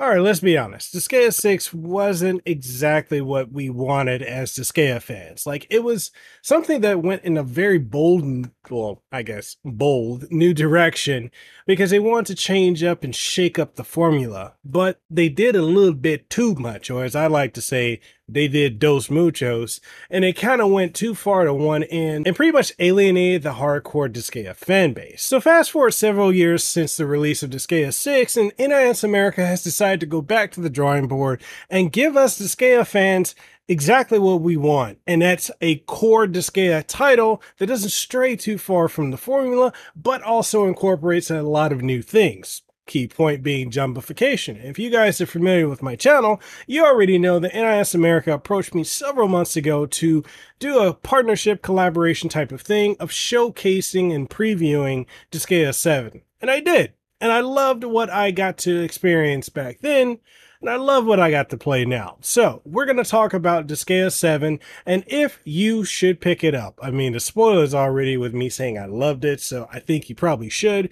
All right, let's be honest. Disgaea 6 wasn't exactly what we wanted as Disgaea fans. Like, it was something that went in a very bold, well, I guess, bold new direction because they wanted to change up and shake up the formula. But they did a little bit too much, or as I like to say, they did dos muchos, and it kind of went too far to one end and pretty much alienated the hardcore Disgaea fan base. So fast forward several years since the release of Disgaea 6, and NIS America has decided to go back to the drawing board and give us Disgaea fans exactly what we want, and that's a core Disgaea title that doesn't stray too far from the formula, but also incorporates a lot of new things. Key point being jumbification. If you guys are familiar with my channel, you already know that NIS America approached me several months ago to do a partnership collaboration type of thing of showcasing and previewing Disgaea 7. And I did. And I loved what I got to experience back then. And I love what I got to play now. So we're going to talk about Disgaea 7 and if you should pick it up. I mean, the spoilers already with me saying I loved it, so I think you probably should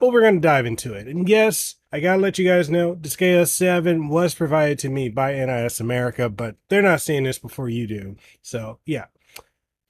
but we're going to dive into it. And yes, I got to let you guys know, Disgaea 7 was provided to me by NIS America, but they're not seeing this before you do. So, yeah.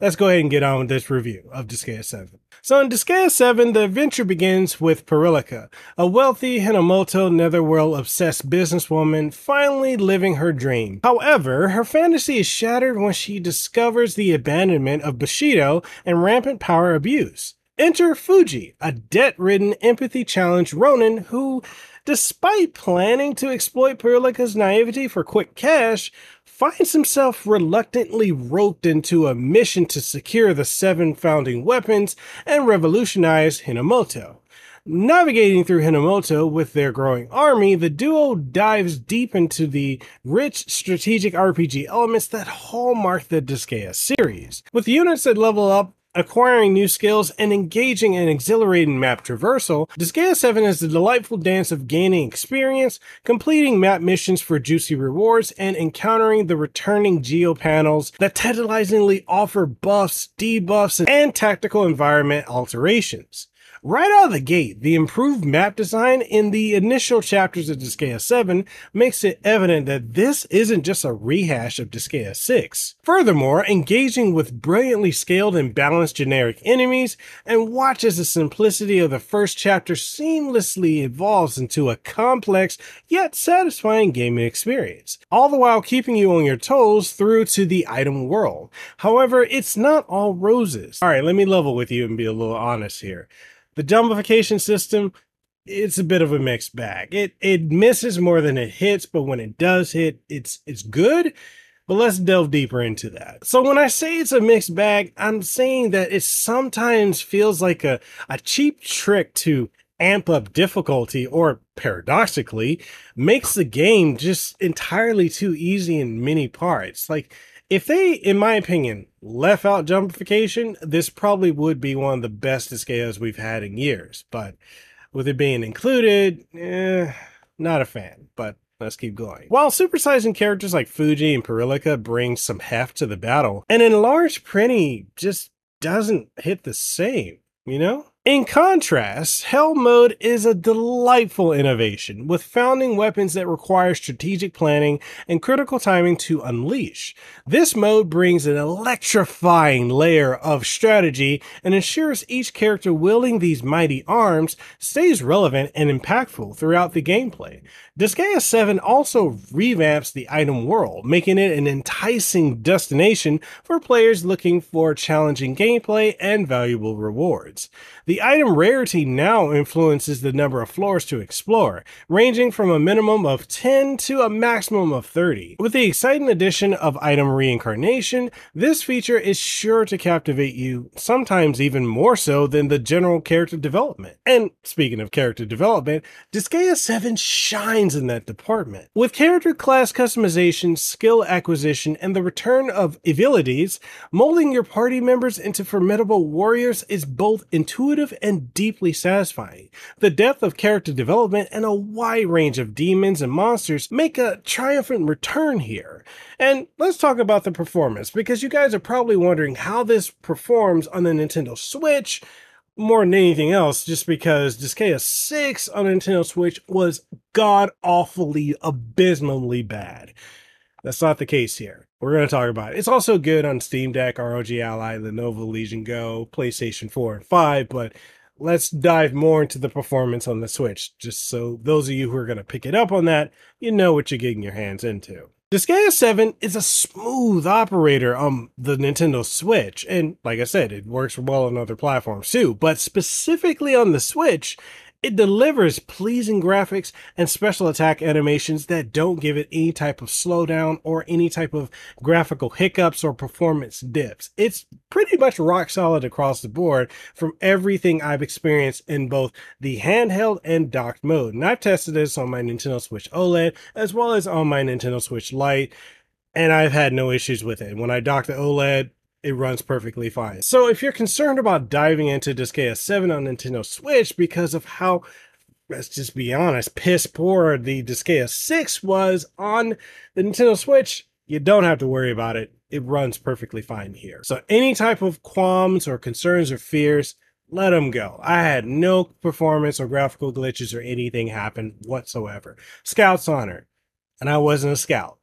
Let's go ahead and get on with this review of Disgaea 7. So in Disgaea 7, the adventure begins with Pirilika, a wealthy Hinomoto netherworld-obsessed businesswoman finally living her dream. However, her fantasy is shattered when she discovers the abandonment of Bushido and rampant power abuse. Enter Fuji, a debt ridden, empathy challenged Ronin who, despite planning to exploit Pirilika's naivety for quick cash, finds himself reluctantly roped into a mission to secure the seven founding weapons and revolutionize Hinomoto. Navigating through Hinomoto with their growing army, the duo dives deep into the rich strategic RPG elements that hallmark the Disgaea series. With units that level up acquiring new skills, and engaging in exhilarating map traversal, Disgaea 7 is the delightful dance of gaining experience, completing map missions for juicy rewards, and encountering the returning geo panels that tantalizingly offer buffs, debuffs, and tactical environment alterations. Right out of the gate, the improved map design in the initial chapters of Disgaea 7 makes it evident that this isn't just a rehash of Disgaea 6. Furthermore, engaging with brilliantly scaled and balanced generic enemies, and watch as the simplicity of the first chapter seamlessly evolves into a complex yet satisfying gaming experience, all the while keeping you on your toes through to the item world. However, it's not all roses. Alright, let me level with you and be a little honest here. The jumbification system, it's a bit of a mixed bag. It it misses more than it hits, but when it does hit, it's it's good. But let's delve deeper into that. So when I say it's a mixed bag, I'm saying that it sometimes feels like a, a cheap trick to amp up difficulty or paradoxically makes the game just entirely too easy in many parts. Like if they, in my opinion, left out jumbification, this probably would be one of the best Disgaeas we've had in years. But with it being included, eh, not a fan. But let's keep going. While supersizing characters like Fuji and Pirilika brings some heft to the battle, an enlarged Prinny just doesn't hit the same, you know? In contrast, Hell Mode is a delightful innovation with founding weapons that require strategic planning and critical timing to unleash. This mode brings an electrifying layer of strategy and ensures each character wielding these mighty arms stays relevant and impactful throughout the gameplay. Disgaea 7 also revamps the item world, making it an enticing destination for players looking for challenging gameplay and valuable rewards. The item rarity now influences the number of floors to explore, ranging from a minimum of 10 to a maximum of 30. With the exciting addition of item reincarnation, this feature is sure to captivate you, sometimes even more so than the general character development. And speaking of character development, Disgaea 7 shines in that department. With character class customization, skill acquisition, and the return of abilities, molding your party members into formidable warriors is both intuitive intuitive and deeply satisfying. The depth of character development and a wide range of demons and monsters make a triumphant return here. And let's talk about the performance because you guys are probably wondering how this performs on the Nintendo Switch more than anything else, just because Disgaea 6 on Nintendo Switch was god awfully, abysmally bad. That's not the case here. We're going to talk about it. It's also good on Steam Deck, ROG Ally, Lenovo Legion Go, PlayStation 4 and 5, but let's dive more into the performance on the Switch, just so those of you who are going to pick it up on that, you know what you're getting your hands into. Disgaea 7 is a smooth operator on the Nintendo Switch, and like I said, it works well on other platforms too, but specifically on the Switch, it delivers pleasing graphics and special attack animations that don't give it any type of slowdown or any type of graphical hiccups or performance dips. It's pretty much rock solid across the board from everything I've experienced in both the handheld and docked mode. And I've tested this on my Nintendo Switch OLED as well as on my Nintendo Switch Lite, and I've had no issues with it. When I dock the OLED, it runs perfectly fine. So if you're concerned about diving into Disgaea 7 on Nintendo Switch because of how, let's just be honest, piss poor the Disgaea 6 was on the Nintendo Switch, you don't have to worry about it. It runs perfectly fine here. So any type of qualms or concerns or fears, let them go. I had no performance or graphical glitches or anything happen whatsoever. Scout's honor, and I wasn't a scout.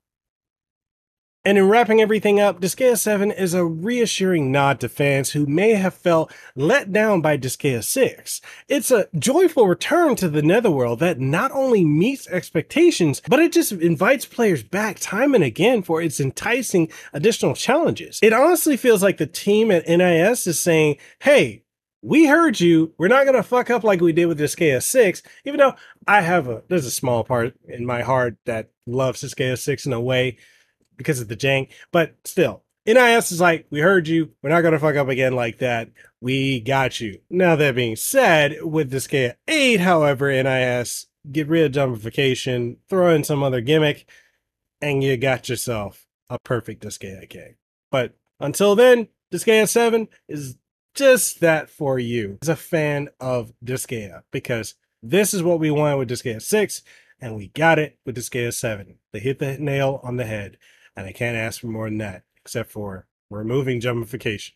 And in wrapping everything up, Disgaea 7 is a reassuring nod to fans who may have felt let down by Disgaea 6. It's a joyful return to the Netherworld that not only meets expectations, but it just invites players back time and again for its enticing additional challenges. It honestly feels like the team at NIS is saying, hey, we heard you. We're not to fuck up like we did with Disgaea 6, even though I have a, there's a small part in my heart that loves Disgaea 6 in a way because of the jank. But still, NIS is like, we heard you. We're not going to fuck up again like that. We got you. Now, that being said, with Disgaea 8, however, NIS, get rid of jumbification, throw in some other gimmick, and you got yourself a perfect Disgaea game. But until then, Disgaea 7 is just that for you as a fan of Disgaea because this is what we wanted with Disgaea 6 and we got it with Disgaea 7. They hit the nail on the head and I can't ask for more than that, except for removing jumbification.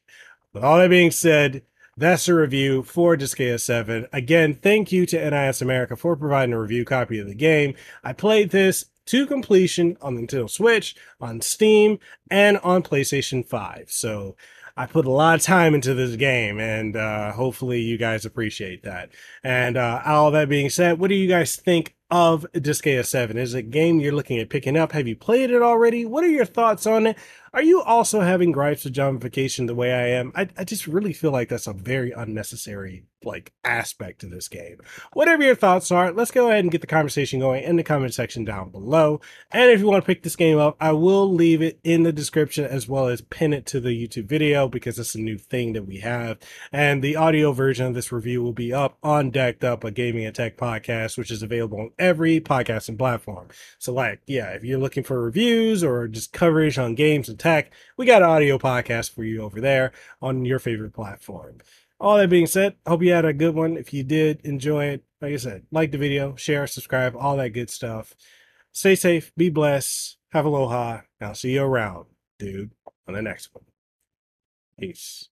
With all that being said, that's a review for Disgaea 7. Again, thank you to NIS America for providing a review copy of the game. I played this to completion on the Nintendo Switch, on Steam, and on PlayStation 5. So I put a lot of time into this game, and uh, hopefully you guys appreciate that. And uh, all that being said, what do you guys think of Disgaea 7? Is it a game you're looking at picking up? Have you played it already? What are your thoughts on it? Are you also having gripes with jumbification the way I am? I, I just really feel like that's a very unnecessary like aspect to this game. Whatever your thoughts are, let's go ahead and get the conversation going in the comment section down below. And if you want to pick this game up, I will leave it in the description as well as pin it to the YouTube video because it's a new thing that we have. And the audio version of this review will be up on Decked Up, a gaming and tech podcast, which is available on every podcasting platform. So like, yeah, if you're looking for reviews or just coverage on games and tech, we got an audio podcast for you over there on your favorite platform. All that being said, hope you had a good one. If you did enjoy it, like I said, like the video, share, subscribe, all that good stuff. Stay safe, be blessed, have aloha. And I'll see you around, dude, on the next one. Peace.